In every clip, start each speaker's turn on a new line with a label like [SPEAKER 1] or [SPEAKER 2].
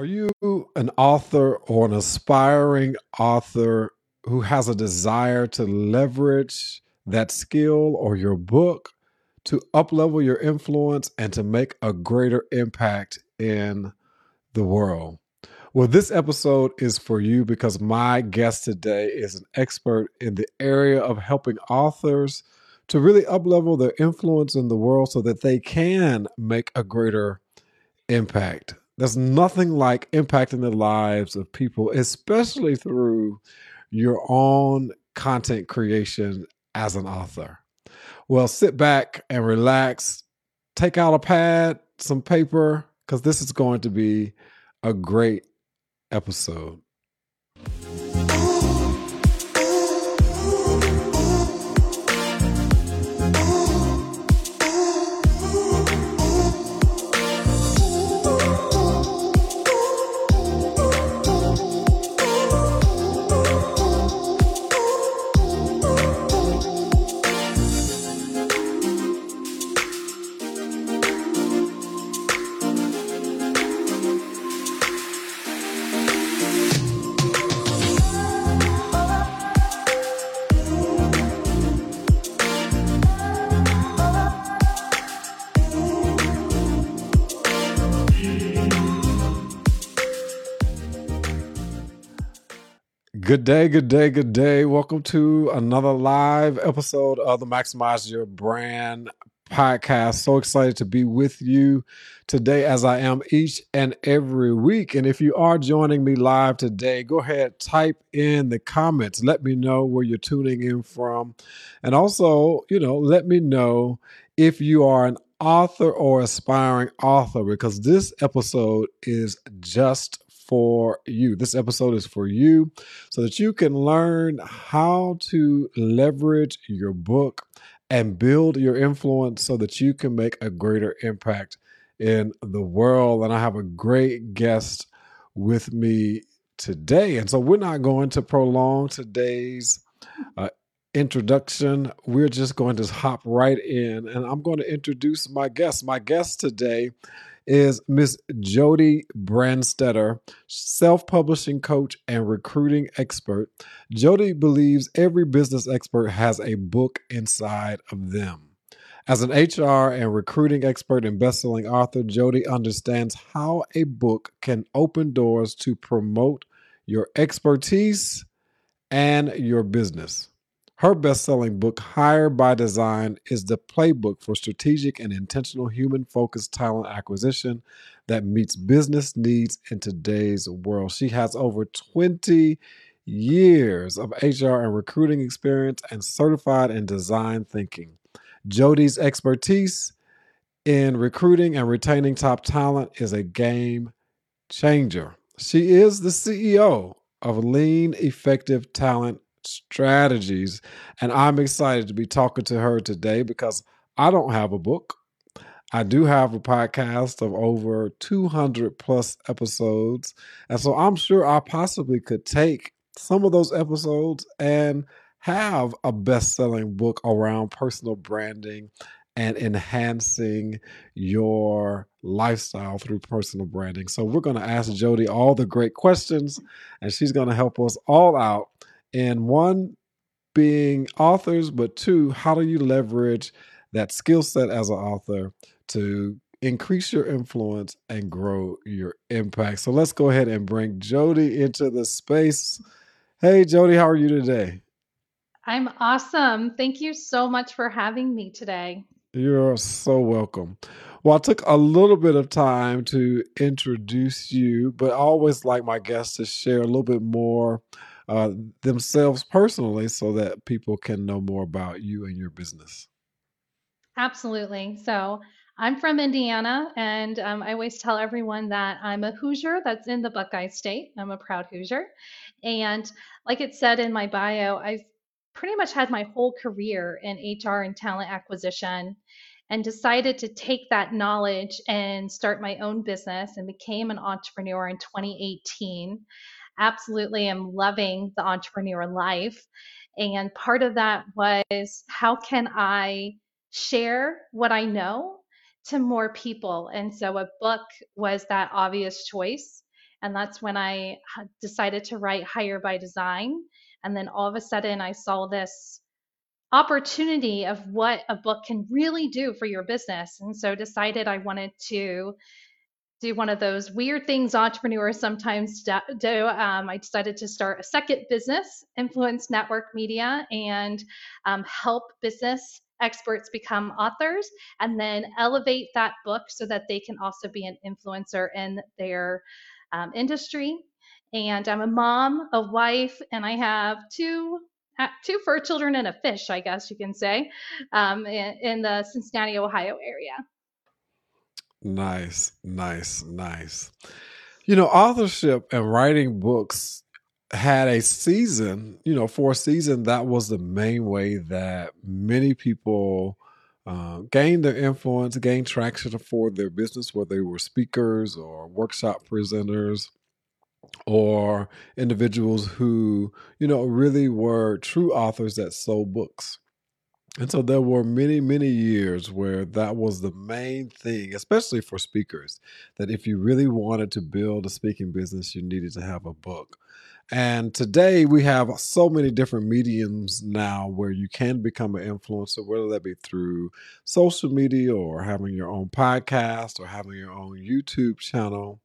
[SPEAKER 1] Are you an author or an aspiring author who has a desire to leverage that skill or your book to uplevel your influence and to make a greater impact in the world? Well, this episode is for you because my guest today is an expert in the area of helping authors to really uplevel their influence in the world so that they can make a greater impact. There's nothing like impacting the lives of people, especially through your own content creation as an author. Well, sit back and relax, take out a pad, some paper, because this is going to be a great episode. Good day, good day, good day. Welcome to another live episode of the Maximize Your Brand podcast. So excited to be with you today as I am each and every week. And if you are joining me live today, go ahead, type in the comments. Let me know where you're tuning in from. And also, you know, let me know if you are an author or aspiring author because this episode is just for you. This episode is for you so that you can learn how to leverage your book and build your influence so that you can make a greater impact in the world. And I have a great guest with me today. And so we're not going to prolong today's uh, introduction. We're just going to hop right in and I'm going to introduce my guest. My guest today is Miss Jody Brandstetter, self publishing coach and recruiting expert. Jody believes every business expert has a book inside of them. As an HR and recruiting expert and best-selling author, Jody understands how a book can open doors to promote your expertise and your business. Her best selling book, Hire by Design, is the playbook for strategic and intentional human focused talent acquisition that meets business needs in today's world. She has over 20 years of HR and recruiting experience and certified in design thinking. Jody's expertise in recruiting and retaining top talent is a game changer. She is the CEO of Lean Effective Talent strategies. And I'm excited to be talking to her today because I don't have a book. I do have a podcast of over 200 plus episodes. And so I'm sure I possibly could take some of those episodes and have a best selling book around personal branding and enhancing your lifestyle through personal branding. So we're going to ask Jody all the great questions and she's going to help us all out and one being authors, but two, how do you leverage that skill set as an author to increase your influence and grow your impact? So let's go ahead and bring Jody into the space. Hey, Jody, how are you today?
[SPEAKER 2] I'm awesome. Thank you so much for having me today.
[SPEAKER 1] You're so welcome. Well, I took a little bit of time to introduce you, but I always like my guests to share a little bit more uh, themselves personally so that people can know more about you and your business.
[SPEAKER 2] Absolutely. So I'm from Indiana, and um, I always tell everyone that I'm a Hoosier that's in the Buckeye State. I'm a proud Hoosier. And like it said in my bio, I've pretty much had my whole career in HR and talent acquisition and decided to take that knowledge and start my own business and became an entrepreneur in 2018 absolutely am loving the entrepreneur life. And part of that was how can I share what I know to more people? And so a book was that obvious choice. And that's when I decided to write Hire by Design. And then all of a sudden, I saw this opportunity of what a book can really do for your business. And so decided I wanted to do one of those weird things entrepreneurs sometimes do. Um, I decided to start a second business, Influence Network Media, and um, help business experts become authors and then elevate that book so that they can also be an influencer in their um, industry. And I'm a mom, a wife, and I have two uh, two fur children and a fish, I guess you can say, um, in, in the Cincinnati, Ohio area.
[SPEAKER 1] Nice, nice, nice. You know, authorship and writing books had a season, you know, for a season, that was the main way that many people uh, gained their influence, gained traction for their business, whether they were speakers or workshop presenters or individuals who, you know, really were true authors that sold books. And so there were many, many years where that was the main thing, especially for speakers, that if you really wanted to build a speaking business, you needed to have a book. And today we have so many different mediums now where you can become an influencer, whether that be through social media or having your own podcast or having your own YouTube channel.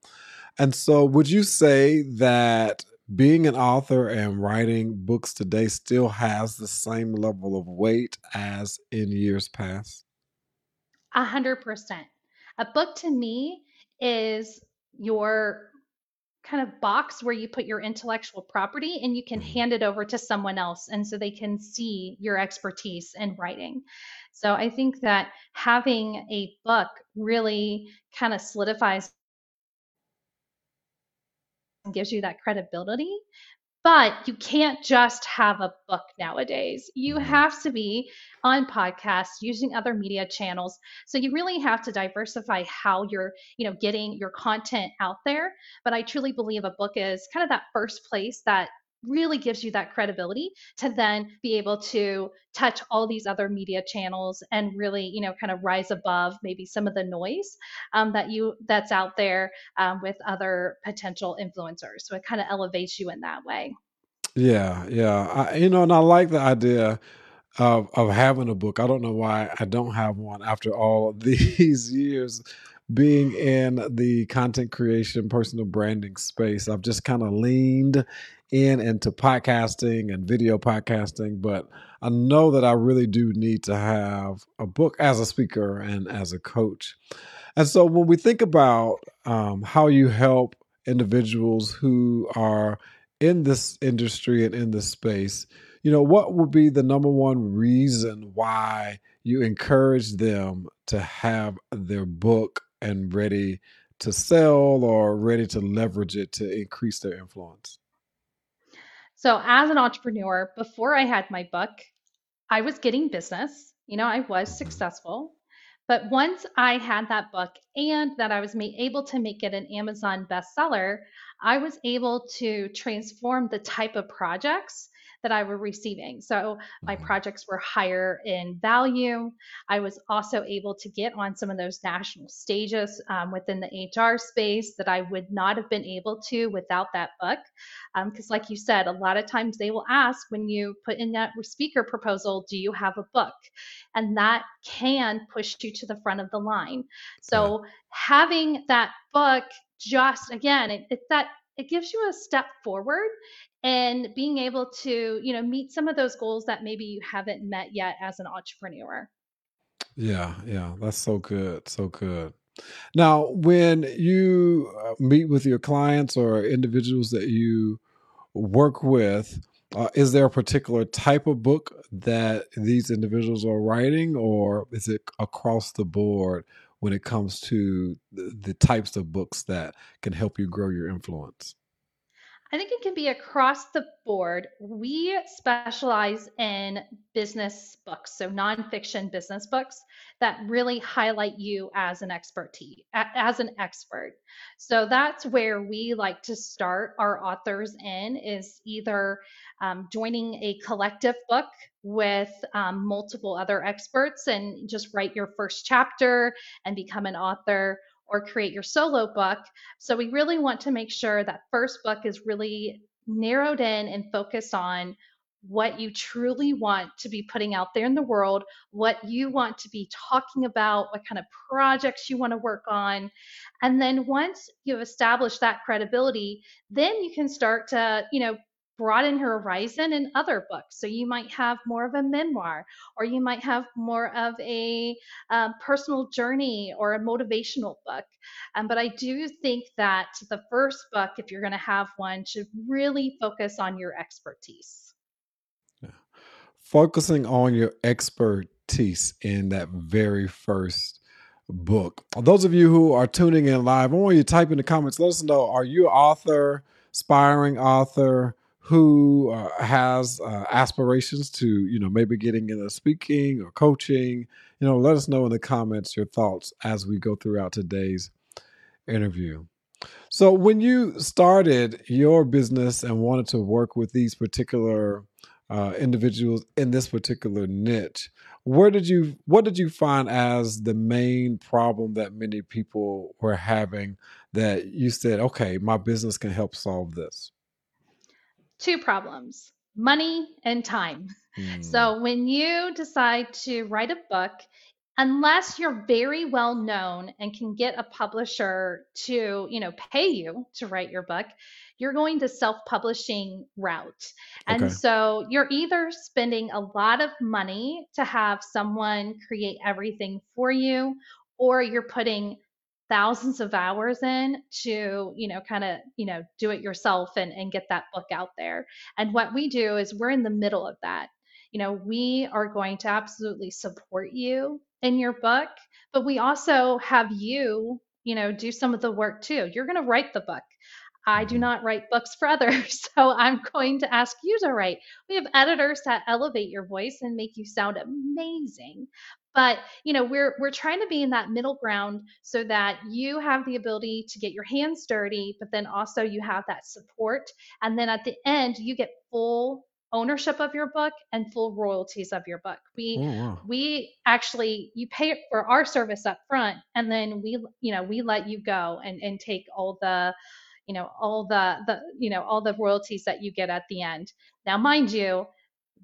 [SPEAKER 1] And so, would you say that being an author and writing books today still has the same level of weight as in years past?
[SPEAKER 2] A hundred percent. A book to me is your kind of box where you put your intellectual property and you can mm-hmm. hand it over to someone else and so they can see your expertise in writing. So I think that having a book really kind of solidifies gives you that credibility. But you can't just have a book nowadays. You mm-hmm. have to be on podcasts, using other media channels. So you really have to diversify how you're, you know, getting your content out there. But I truly believe a book is kind of that first place that really gives you that credibility to then be able to touch all these other media channels and really you know kind of rise above maybe some of the noise um, that you that's out there um, with other potential influencers. So it kind of elevates you in that way.
[SPEAKER 1] Yeah yeah. I, you know and i like the idea of of having a book. I don't know why i don't have one after all these years being in the content creation, personal branding space, I've just kind of leaned in into podcasting and video podcasting, but I know that I really do need to have a book as a speaker and as a coach. And so when we think about um, how you help individuals who are in this industry and in this space, you know, what would be the number one reason why you encourage them to have their book and ready to sell or ready to leverage it to increase their influence?
[SPEAKER 2] So, as an entrepreneur, before I had my book, I was getting business. You know, I was successful. But once I had that book and that I was able to make it an Amazon bestseller, I was able to transform the type of projects that I were receiving. So my mm-hmm. projects were higher in value. I was also able to get on some of those national stages um, within the HR space that I would not have been able to without that book. Because, um, like you said, a lot of times they will ask when you put in that speaker proposal, do you have a book? And that can push you to the front of the line. So yeah. having that book just again, it, it's that it gives you a step forward and being able to you know meet some of those goals that maybe you haven't met yet as an entrepreneur.
[SPEAKER 1] Yeah yeah that's so good so good. Now when you uh, meet with your clients or individuals that you work with uh, is there a particular type of book that these individuals are writing or is it across the board when it comes to the, the types of books that can help you grow your influence
[SPEAKER 2] I think it can be across the board. We specialize in business books, so nonfiction business books that really highlight you as an expertise, as an expert. So that's where we like to start our authors in is either um, joining a collective book with um, multiple other experts and just write your first chapter and become an author or create your solo book. So we really want to make sure that first book is really narrowed in and focused on what you truly want to be putting out there in the world, what you want to be talking about, what kind of projects you want to work on. And then once you've established that credibility, then you can start to, you know, broaden your horizon in other books. So you might have more of a memoir, or you might have more of a um, personal journey or a motivational book. Um, but I do think that the first book, if you're going to have one, should really focus on your expertise
[SPEAKER 1] focusing on your expertise in that very first book. Those of you who are tuning in live, I want you to type in the comments. Let us know: Are you author, aspiring author? Who uh, has uh, aspirations to, you know, maybe getting into speaking or coaching? You know, let us know in the comments your thoughts as we go throughout today's interview. So, when you started your business and wanted to work with these particular uh, individuals in this particular niche. Where did you what did you find as the main problem that many people were having that you said, okay, my business can help solve this?
[SPEAKER 2] Two problems money and time. Mm. So, when you decide to write a book, unless you're very well known and can get a publisher to you know pay you to write your book you're going to self-publishing route and okay. so you're either spending a lot of money to have someone create everything for you or you're putting thousands of hours in to you know kind of you know do it yourself and, and get that book out there and what we do is we're in the middle of that you know we are going to absolutely support you in your book, but we also have you, you know, do some of the work too. You're going to write the book. I do mm-hmm. not write books for others, so I'm going to ask you to write. We have editors that elevate your voice and make you sound amazing. But, you know, we're we're trying to be in that middle ground so that you have the ability to get your hands dirty, but then also you have that support and then at the end you get full ownership of your book and full royalties of your book. We oh, wow. we actually you pay for our service up front and then we you know we let you go and and take all the you know all the the you know all the royalties that you get at the end. Now mind you,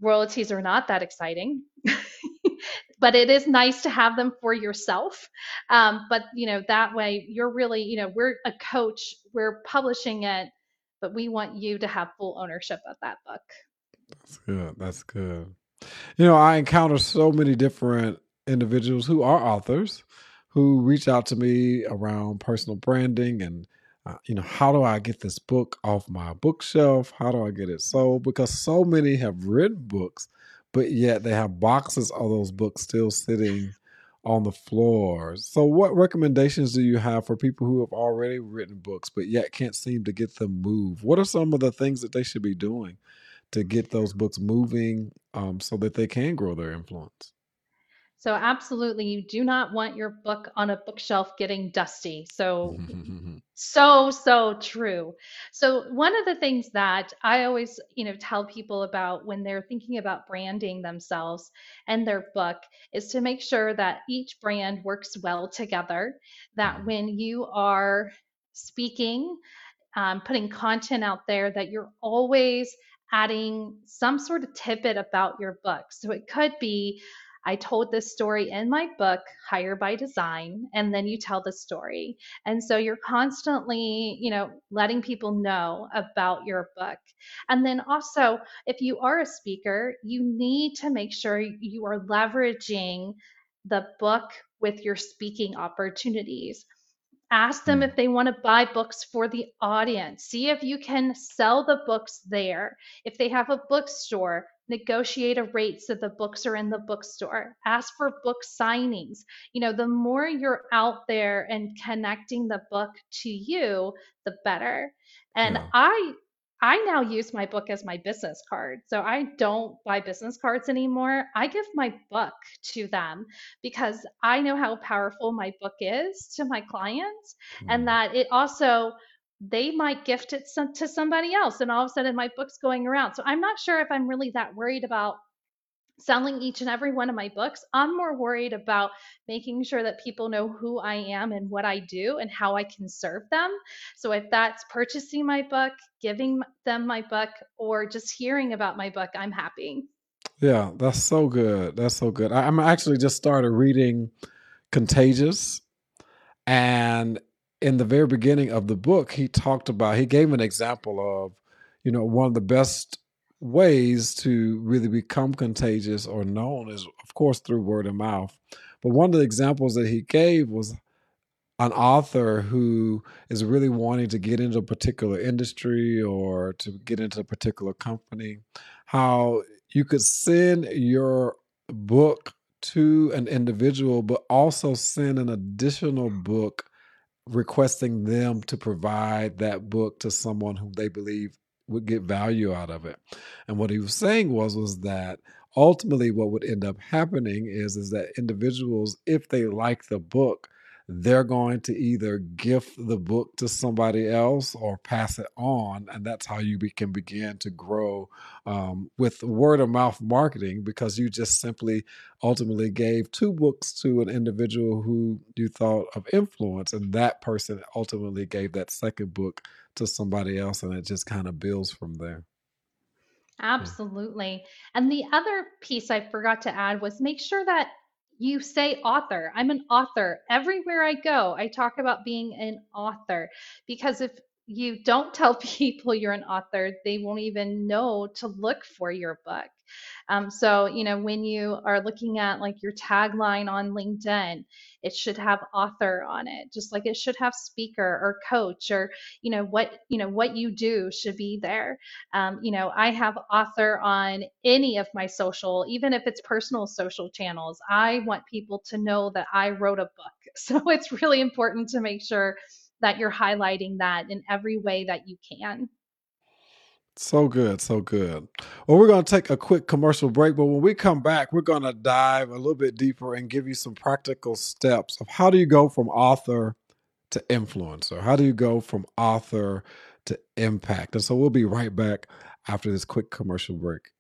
[SPEAKER 2] royalties are not that exciting. but it is nice to have them for yourself. Um, but you know that way you're really you know we're a coach, we're publishing it, but we want you to have full ownership of that book.
[SPEAKER 1] That's good. That's good. You know, I encounter so many different individuals who are authors who reach out to me around personal branding and uh, you know how do i get this book off my bookshelf how do i get it sold because so many have written books but yet they have boxes of those books still sitting on the floor so what recommendations do you have for people who have already written books but yet can't seem to get them moved what are some of the things that they should be doing to get those books moving um, so that they can grow their influence.
[SPEAKER 2] So, absolutely, you do not want your book on a bookshelf getting dusty. So, so, so true. So, one of the things that I always, you know, tell people about when they're thinking about branding themselves and their book is to make sure that each brand works well together. That mm-hmm. when you are speaking, um, putting content out there, that you're always adding some sort of tidbit about your book. So it could be, I told this story in my book, Hire by Design, and then you tell the story. And so you're constantly, you know, letting people know about your book. And then also, if you are a speaker, you need to make sure you are leveraging the book with your speaking opportunities. Ask them hmm. if they want to buy books for the audience. See if you can sell the books there. If they have a bookstore, negotiate a rate so the books are in the bookstore. Ask for book signings. You know, the more you're out there and connecting the book to you, the better. And yeah. I I now use my book as my business card. So I don't buy business cards anymore. I give my book to them because I know how powerful my book is to my clients mm. and that it also they might gift it some, to somebody else and all of a sudden my book's going around. So I'm not sure if I'm really that worried about selling each and every one of my books. I'm more worried about making sure that people know who I am and what I do and how I can serve them. So if that's purchasing my book, giving them my book, or just hearing about my book, I'm happy.
[SPEAKER 1] Yeah, that's so good. That's so good. I, I'm actually just started reading Contagious, and in the very beginning of the book, he talked about he gave an example of, you know, one of the best ways to really become contagious or known is, of course, through word of mouth. But one of the examples that he gave was an author who is really wanting to get into a particular industry or to get into a particular company, how you could send your book to an individual, but also send an additional book requesting them to provide that book to someone who they believe would get value out of it. And what he was saying was was that ultimately what would end up happening is is that individuals if they like the book they're going to either gift the book to somebody else or pass it on and that's how you be, can begin to grow um, with word of mouth marketing because you just simply ultimately gave two books to an individual who you thought of influence and that person ultimately gave that second book to somebody else and it just kind of builds from there
[SPEAKER 2] Absolutely. And the other piece I forgot to add was make sure that you say author. I'm an author. Everywhere I go, I talk about being an author because if you don't tell people you're an author, they won't even know to look for your book. Um, so, you know, when you are looking at like your tagline on LinkedIn, it should have author on it, just like it should have speaker or coach or, you know, what, you know, what you do should be there. Um, you know, I have author on any of my social, even if it's personal social channels. I want people to know that I wrote a book. So it's really important to make sure that you're highlighting that in every way that you can.
[SPEAKER 1] So good, so good. Well, we're going to take a quick commercial break, but when we come back, we're going to dive a little bit deeper and give you some practical steps of how do you go from author to influencer? How do you go from author to impact? And so we'll be right back after this quick commercial break.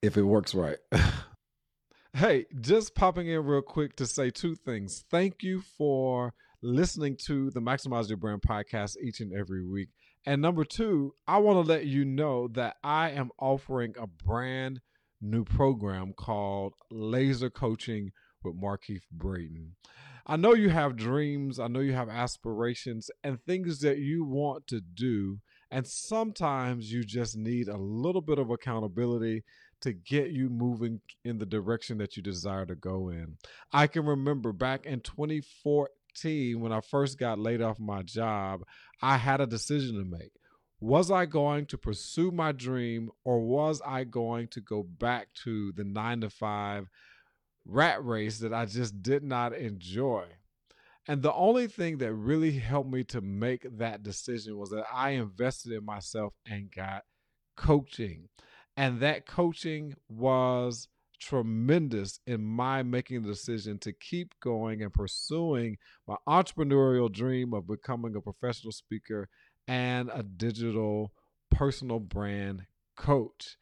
[SPEAKER 1] If it works right. hey, just popping in real quick to say two things. Thank you for listening to the Maximize Your Brand podcast each and every week. And number two, I want to let you know that I am offering a brand new program called Laser Coaching with Markeith Braden. I know you have dreams, I know you have aspirations and things that you want to do. And sometimes you just need a little bit of accountability to get you moving in the direction that you desire to go in. I can remember back in 2014 when I first got laid off my job, I had a decision to make. Was I going to pursue my dream or was I going to go back to the nine to five rat race that I just did not enjoy? And the only thing that really helped me to make that decision was that I invested in myself and got coaching. And that coaching was tremendous in my making the decision to keep going and pursuing my entrepreneurial dream of becoming a professional speaker and a digital personal brand coach.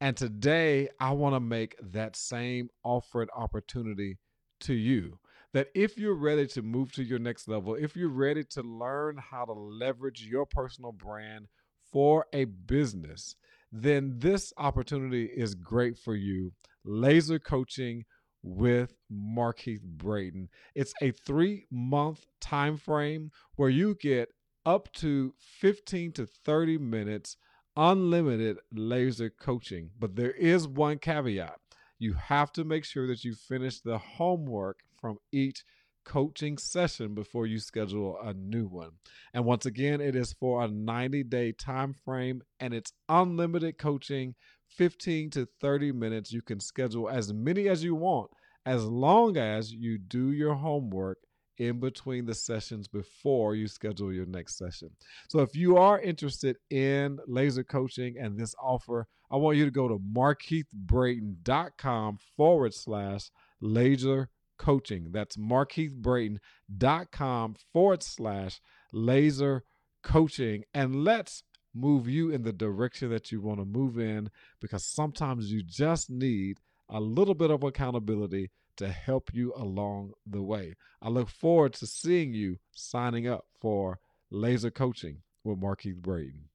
[SPEAKER 1] And today, I want to make that same offer offered opportunity to you. That if you're ready to move to your next level, if you're ready to learn how to leverage your personal brand for a business, then this opportunity is great for you laser coaching with Markeith Braden. It's a three month time frame where you get up to 15 to 30 minutes unlimited laser coaching. But there is one caveat you have to make sure that you finish the homework from each coaching session before you schedule a new one. And once again, it is for a 90 day time frame and it's unlimited coaching 15 to 30 minutes. You can schedule as many as you want as long as you do your homework in between the sessions before you schedule your next session. So if you are interested in laser coaching and this offer, I want you to go to markeithbraden.com forward slash laser coaching. That's markeithbraden.com forward slash laser coaching. And let's move you in the direction that you want to move in because sometimes you just need a little bit of accountability to help you along the way. I look forward to seeing you signing up for laser coaching with Markeith Braden.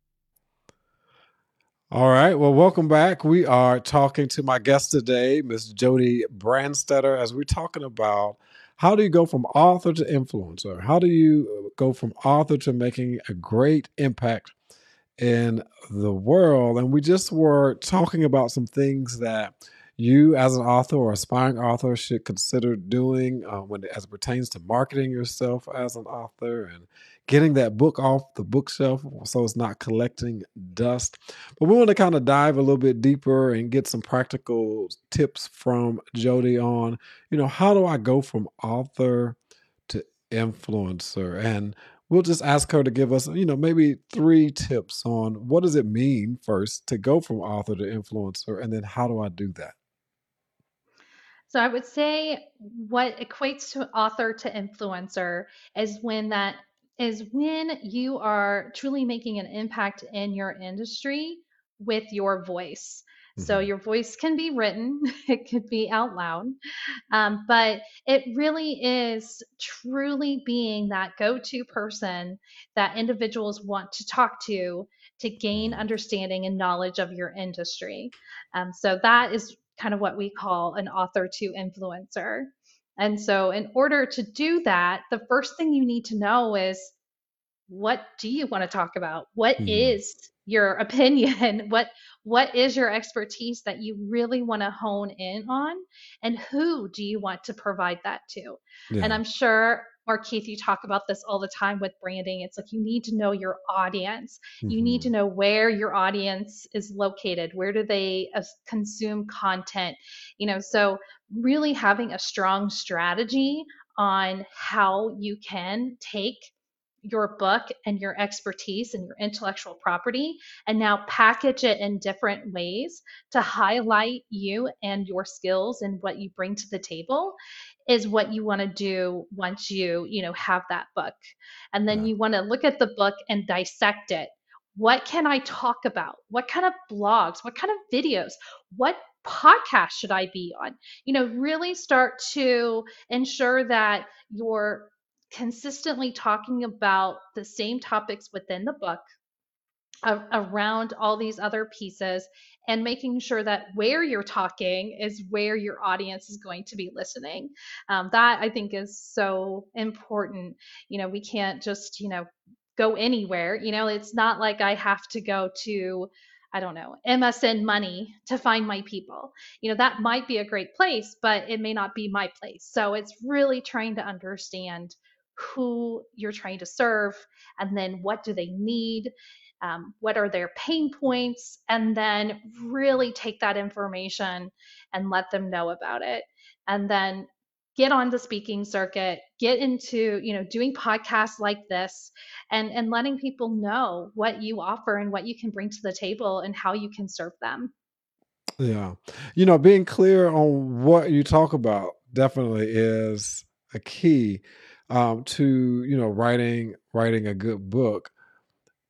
[SPEAKER 1] All right. Well, welcome back. We are talking to my guest today, Miss Jody Brandstetter, as we're talking about how do you go from author to influencer? How do you go from author to making a great impact in the world? And we just were talking about some things that you as an author or aspiring author should consider doing uh, when as it pertains to marketing yourself as an author and getting that book off the bookshelf so it's not collecting dust but we want to kind of dive a little bit deeper and get some practical tips from jody on you know how do i go from author to influencer and we'll just ask her to give us you know maybe three tips on what does it mean first to go from author to influencer and then how do i do that
[SPEAKER 2] so I would say what equates to author to influencer is when that is when you are truly making an impact in your industry with your voice. So
[SPEAKER 1] Mhm.
[SPEAKER 2] your voice can be written, it could be out loud, um, but it really is truly being that go to person that individuals want to talk to to gain
[SPEAKER 1] Mhm.
[SPEAKER 2] understanding and knowledge of your industry. Um, so that is kind of what we call an author to influencer. And so, in order to do that, the first thing you need to know is what do you want to talk about? What
[SPEAKER 1] Mhm.
[SPEAKER 2] is your opinion? What what is your expertise that you really want to hone in on? And who do you want to provide that to? And I'm sure Markeith, you talk about this all the time with branding. It's like you need to know your audience. You need to
[SPEAKER 1] Mhm.
[SPEAKER 2] know where your audience is located. Where do they consume content? You know, so really having a strong strategy on how you can take your book and your expertise and your intellectual property and now package it in different ways to highlight you and your skills and what you bring to the table is what you want to do once you you know have that book. And then
[SPEAKER 1] Yeah.
[SPEAKER 2] you want to look at the book and dissect it. What can i talk about? What kind of blogs? What kind of videos? What podcast should i be on? You know really start to ensure that your consistently talking about the same topics within the book around all these other pieces and making sure that where you're talking is where your audience is going to be listening um, that i think is so important you know we can't just you know go anywhere you know it's not like i have to go to I don't know, MSN money to find my people. You know, that might be a great place, but it may not be my place. So it's really trying to understand who you're trying to serve and then what do they need um, what are their pain points and then really take that information and let them know about it. And then get on the speaking circuit get into you know doing podcasts like this and and letting people know what you offer and what you can bring to the table and how you can serve them.
[SPEAKER 1] Yeah. You know, being clear on what you talk about definitely is a key um, to, you know, writing writing a good book.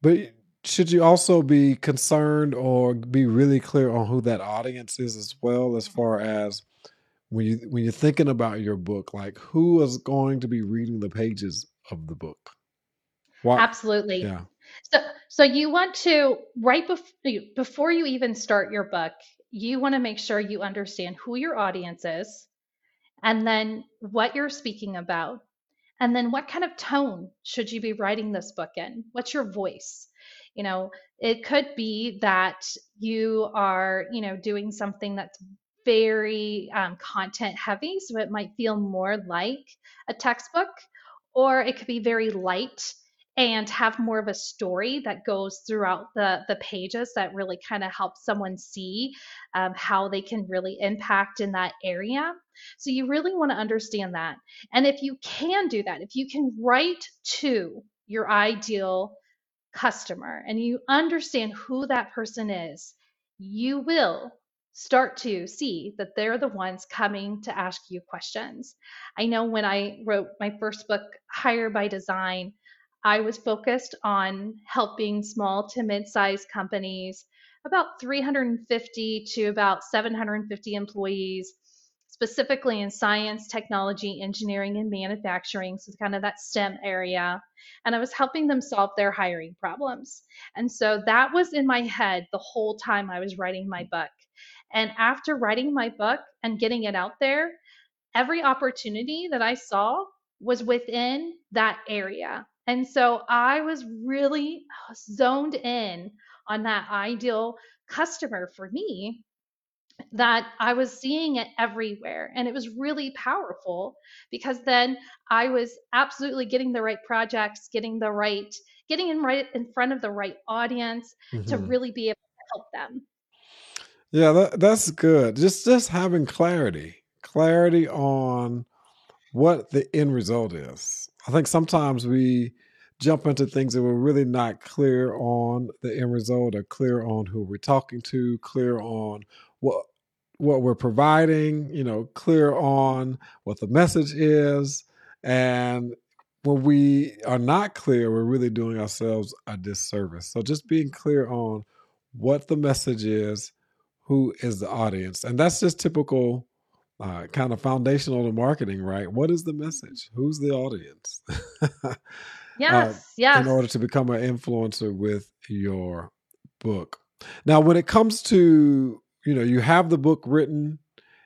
[SPEAKER 1] But should you also be concerned or be really clear on who that audience is as well as far as when you when you're thinking about your book, like who is going to be reading the pages of the book? What
[SPEAKER 2] absolutely
[SPEAKER 1] yeah.
[SPEAKER 2] so so you want to right before before you even start your book you want to make sure you understand who your audience is and then what you're speaking about and then what kind of tone should you be writing this book in? What's your voice? You know it could be that you are you know doing something that's very um, content heavy so it might feel more like a textbook or it could be very light and have more of a story that goes throughout the the pages that really kind of helps someone see um, how they can really impact in that area. So you really want to understand that. And if you can do that if you can write to your ideal customer and you understand who that person is you will start to see that they're the ones coming to ask you questions. I know when i wrote my first book hire by design I was focused on helping small to mid sized companies, about 350 to about 750 employees, specifically in science, technology, engineering, and manufacturing. So, kind of that STEM area. And I was helping them solve their hiring problems. And so that was in my head the whole time I was writing my book. And after writing my book and getting it out there, every opportunity that I saw was within that area. And so I was really zoned in on that ideal customer for me that I was seeing it everywhere. And it was really powerful because then I was absolutely getting the right projects, getting the right, getting in right in front of the right audience mm-hmm. to really be able to help them.
[SPEAKER 1] Yeah, that, that's good. Just just having clarity, clarity on what the end result is. I think sometimes we jump into things that we're really not clear on the end result or clear on who we're talking to, clear on what what we're providing, you know, clear on what the message is. And when we are not clear, we're really doing ourselves a disservice. So just being clear on what the message is, who is the audience. And that's just typical uh, kind of foundational to marketing, right? What is the message? Who's the audience?
[SPEAKER 2] yes, uh, yes.
[SPEAKER 1] In order to become an influencer with your book. Now, when it comes to, you know, you have the book written,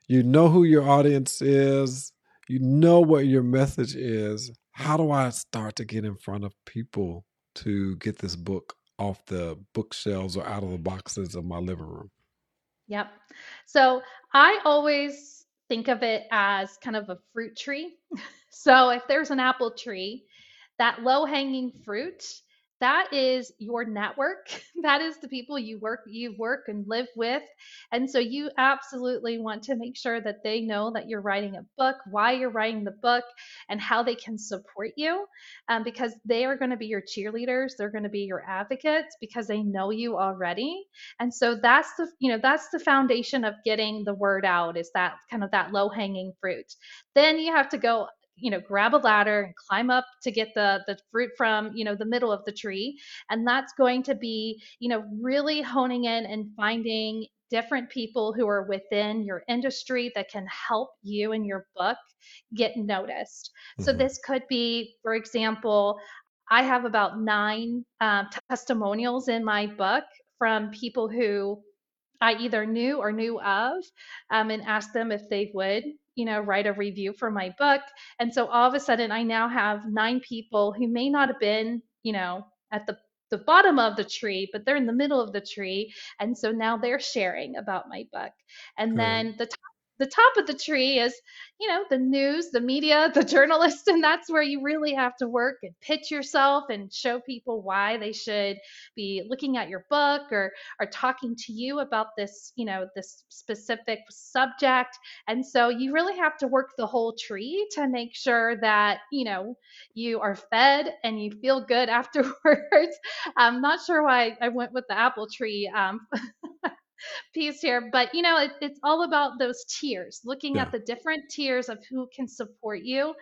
[SPEAKER 1] you know who your audience is, you know what your message is. How do I start to get in front of people to get this book off the bookshelves or out of the boxes of my living room?
[SPEAKER 2] Yep. So I always think of it as kind of a fruit tree. so if there's an apple tree, that low hanging fruit that is your network. That is the people you work you work and live with. And so you absolutely want to make sure that they know that you're writing a book why you're writing the book and how they can support you um, because they are going to be your cheerleaders. They're going to be your advocates because they know you already. And so that's the you know that's the foundation of getting the word out is that kind of that low hanging fruit. Then you have to go you know grab a ladder and climb up to get the the fruit from you know the middle of the tree and that's going to be you know really honing in and finding different people who are within your industry that can help you and your book get noticed mm-hmm. so this could be for example i have about nine um, testimonials in my book from people who I either knew or knew of um, and asked them if they would you know, write a review for my book. And so all of a sudden, I now have nine people who may not have been, you know, at the the bottom of the tree, but they're in the middle of the tree. And so now they're sharing about my book. And then the top the top of the tree is, you know, the news, the media, the journalists, and that's where you really have to work and pitch yourself and show people why they should be looking at your book or are talking to you about this, you know, this specific subject. And so you really have to work the whole tree to make sure that, you know, you are fed and you feel good afterwards. I'm not sure why I went with the apple tree. Um, piece here but you know it, it's all about those tiers looking yeah. at the different tiers of who can support you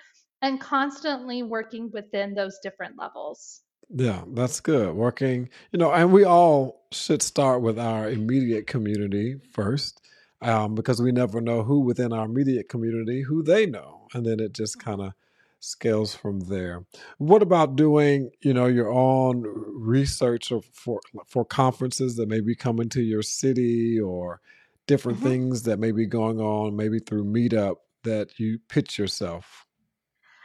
[SPEAKER 2] and constantly working within those different levels
[SPEAKER 1] yeah that's good working you know and we all should start with our immediate community first um, because we never know who within our immediate community who they know and then it just kind of scales from there. What about doing, you know, your own research for for conferences that may be coming to your city or different mm-hmm. things that may be going on, maybe through Meetup that you pitch yourself?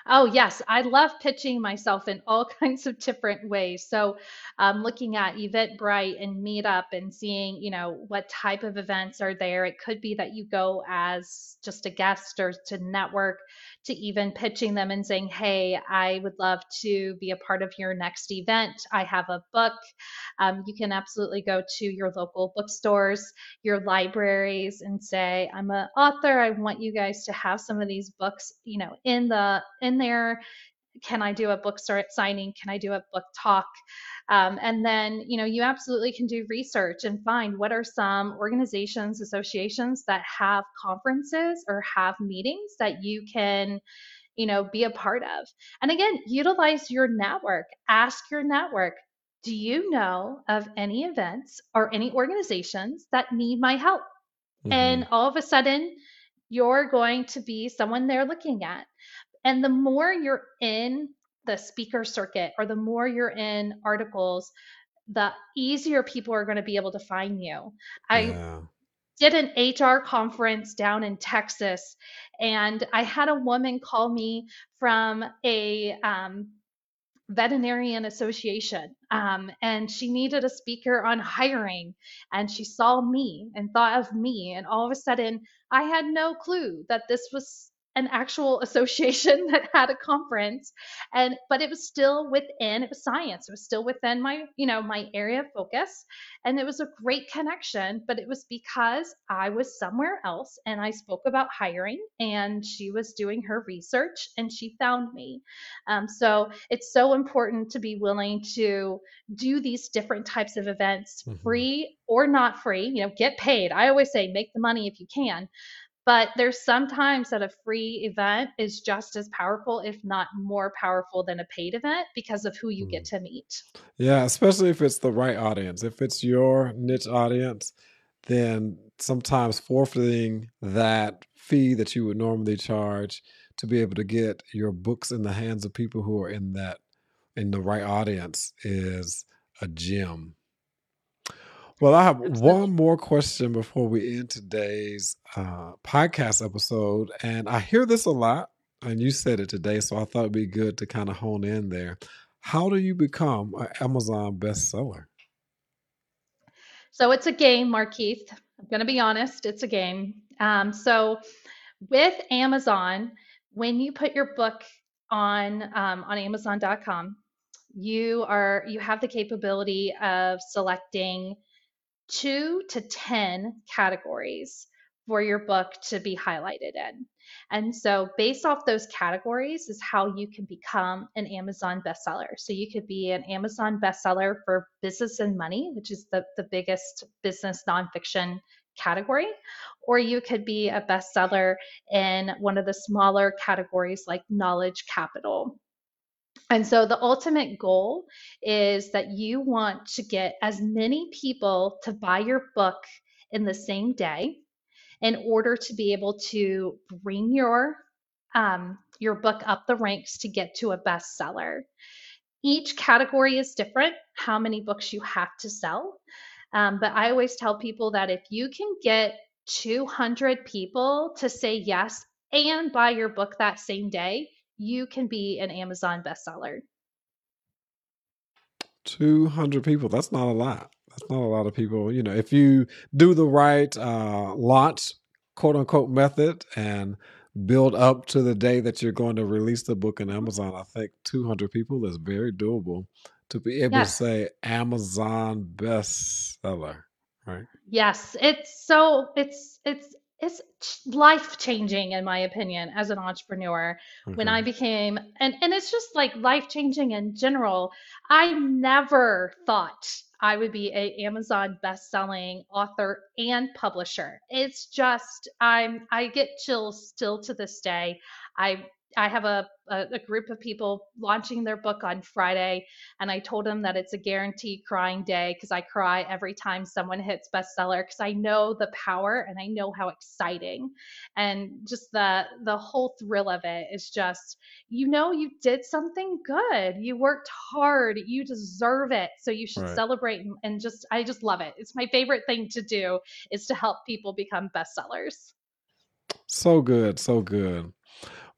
[SPEAKER 2] Oh, yes. I love pitching myself in all kinds of different ways. So, um, looking at Eventbrite and Meetup and seeing, you know, what type of events are there. It could be that you go as just a guest or to network to even pitching them and saying, Hey, I would love to be a part of your next event. I have a book. Um, you can absolutely go to your local bookstores, your libraries, and say, I'm an author. I want you guys to have some of these books, you know, in the in there can I do a book signing? Can I do a book talk? Um, and then, you know, you absolutely can do research and find what are some organizations, associations that have conferences or have meetings that you can you know, be a part of. And again, utilize your network. Ask your network, do you know of any events or any organizations that need my help? Mm-hmm. And all of a sudden, you're going to be someone they're looking at. And the more you're in the speaker circuit or the more you're in articles, the easier people are going to be able to find you. I yeah. did an HR conference down in Texas, and I had a woman call me from a um, veterinarian association um, and she needed a speaker on hiring and she saw me and thought of me and all of a sudden i had no clue that this was an actual association that had a conference and but it was still within it was science it was still within my you know my area of focus and it was a great connection but it was because i was somewhere else and i spoke about hiring and she was doing her research and she found me. Um, so it's so important to be willing to do these different types of events mm-hmm. free or not free you know get paid. I always say make the money if you can but there's sometimes that a free event is just as powerful, if not more powerful than a paid event because of who you get mm. to meet.
[SPEAKER 1] Yeah, especially if it's the right audience. If it's your niche audience, then sometimes forfeiting that fee that you would normally charge to be able to get your books in the hands of people who are in that in the right audience is a gem. Well, I have one more question before we end today's uh, podcast episode. And I hear this a lot, and you said it today, so I thought it'd be good to kind of hone in there. How do you become an Amazon bestseller?
[SPEAKER 2] So it's a game, Markeith. I'm going to be honest, it's a game. Um, so with Amazon, when you put your book on um, on Amazon.com, you are you have the capability of selecting two to 10 categories for your book to be highlighted in. And so, based off those categories, is how you can become an Amazon bestseller. So, you could be an Amazon bestseller for business and money, which is the, the biggest business nonfiction category, or you could be a bestseller in one of the smaller categories like knowledge capital and so the ultimate goal is that you want to get as many people to buy your book in the same day in order to be able to bring your um, your book up the ranks to get to a bestseller. Each category is different, how many books you have to sell. Um, but I always tell people that if you can get 200 people to say yes and buy your book that same day, you can be an Amazon bestseller.
[SPEAKER 1] 200 people. That's not a lot. That's not a lot of people. You know, if you do the right uh, launch, quote unquote, method and build up to the day that you're going to release the book in Amazon, I think 200 people is very doable to be able yes. to say Amazon bestseller, right?
[SPEAKER 2] Yes, it's so it's it's it's life changing in my opinion as an entrepreneur. Mm-hmm. when i became and and it's just like life changing in general i never thought i would be a amazon best selling author and publisher. It's just i'm i get chills still to this day. I I have a, a, a, group of people launching their book on Friday, and I told them that it's a guaranteed crying day because I cry every time someone hits bestseller because I know the power and I know how exciting, and just the the whole thrill of it is just you know you did something good, you worked hard, you deserve it, so you should right. celebrate and, and just I just love it. It's my favorite thing to do is to help people become bestsellers.
[SPEAKER 1] So good, so good.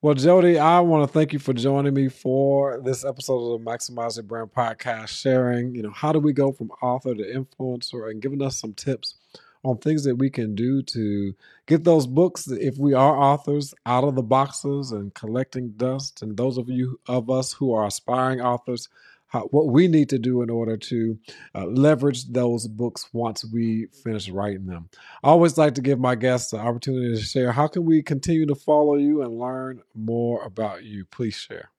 [SPEAKER 1] Well, Jody, I want to thank you for joining me for this episode of the Maximize Your Brand podcast, sharing, you know, how do we go from author to influencer and giving us some tips on things that we can do to get those books, if we are authors, out of the boxes and collecting dust. And those of you of us who are aspiring authors, how, what we need to do in order to uh, leverage those books once we finish writing them. I always like to give my guests the opportunity to share. How can we continue to follow you and learn more about you? Please share.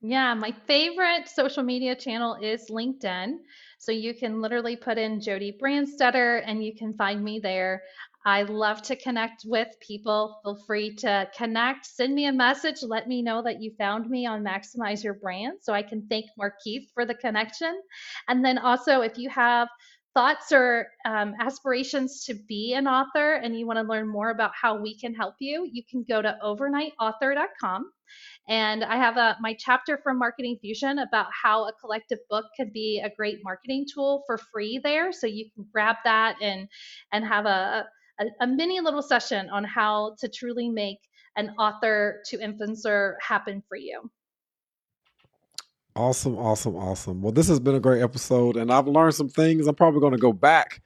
[SPEAKER 2] Yeah, my favorite social media channel is LinkedIn. So you can literally put in Jody Brandstetter and you can find me there. I love to connect with people. Feel free to connect, send me a message, let me know that you found me on Maximize Your Brand so I can thank Markeith for the connection. And then also, if you have thoughts or um, aspirations to be an author and you want to learn more about how we can help you, you can go to overnightauthor.com. And I have a my chapter from Marketing Fusion about how a collective book could be a great marketing tool for free there. So you can grab that and and have a, a, a mini little session on how to truly make an author to influencer happen for you.
[SPEAKER 1] Awesome, awesome, awesome. Well, this has been a great episode, and I've learned some things. I'm probably going to go back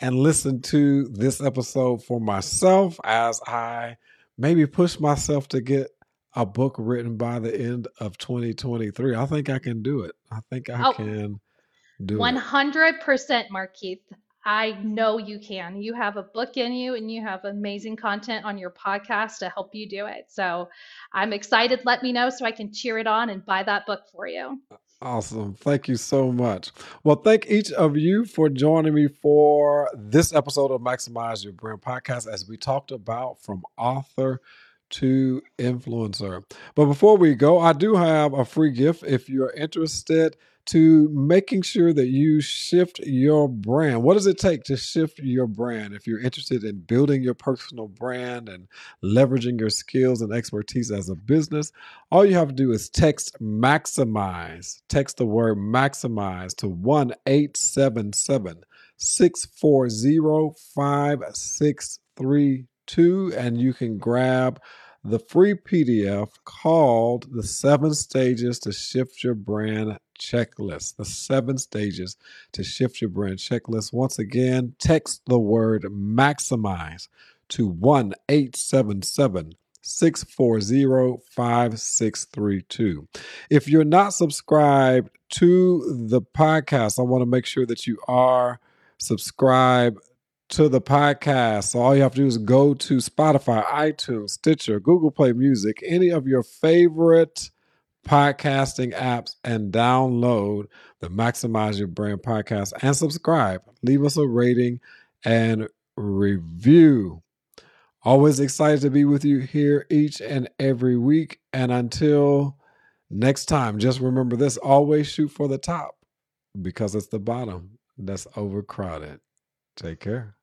[SPEAKER 1] and listen to this episode for myself as I maybe push myself to get a book written by the end of 2023. I think I can do it. I think I oh, can do 100%,
[SPEAKER 2] it. 100% Markeith. I know you can. You have a book in you and you have amazing content on your podcast to help you do it. So I'm excited. Let me know so I can cheer it on and buy that book for you.
[SPEAKER 1] Awesome. Thank you so much. Well, thank each of you for joining me for this episode of Maximize Your Brand podcast as we talked about from author to influencer. But before we go, I do have a free gift if you're interested to making sure that you shift your brand. What does it take to shift your brand? If you're interested in building your personal brand and leveraging your skills and expertise as a business, all you have to do is text maximize. Text the word maximize to 1 877 640 5632, and you can grab the free PDF called The Seven Stages to Shift Your Brand Checklist. The seven stages to shift your brand checklist. Once again, text the word maximize to 1 877 640 5632. If you're not subscribed to the podcast, I want to make sure that you are subscribed to the podcast. So all you have to do is go to Spotify, iTunes, Stitcher, Google Play Music, any of your favorite podcasting apps and download the Maximize Your Brand podcast and subscribe. Leave us a rating and review. Always excited to be with you here each and every week. And until next time, just remember this always shoot for the top because it's the bottom that's overcrowded. Take care.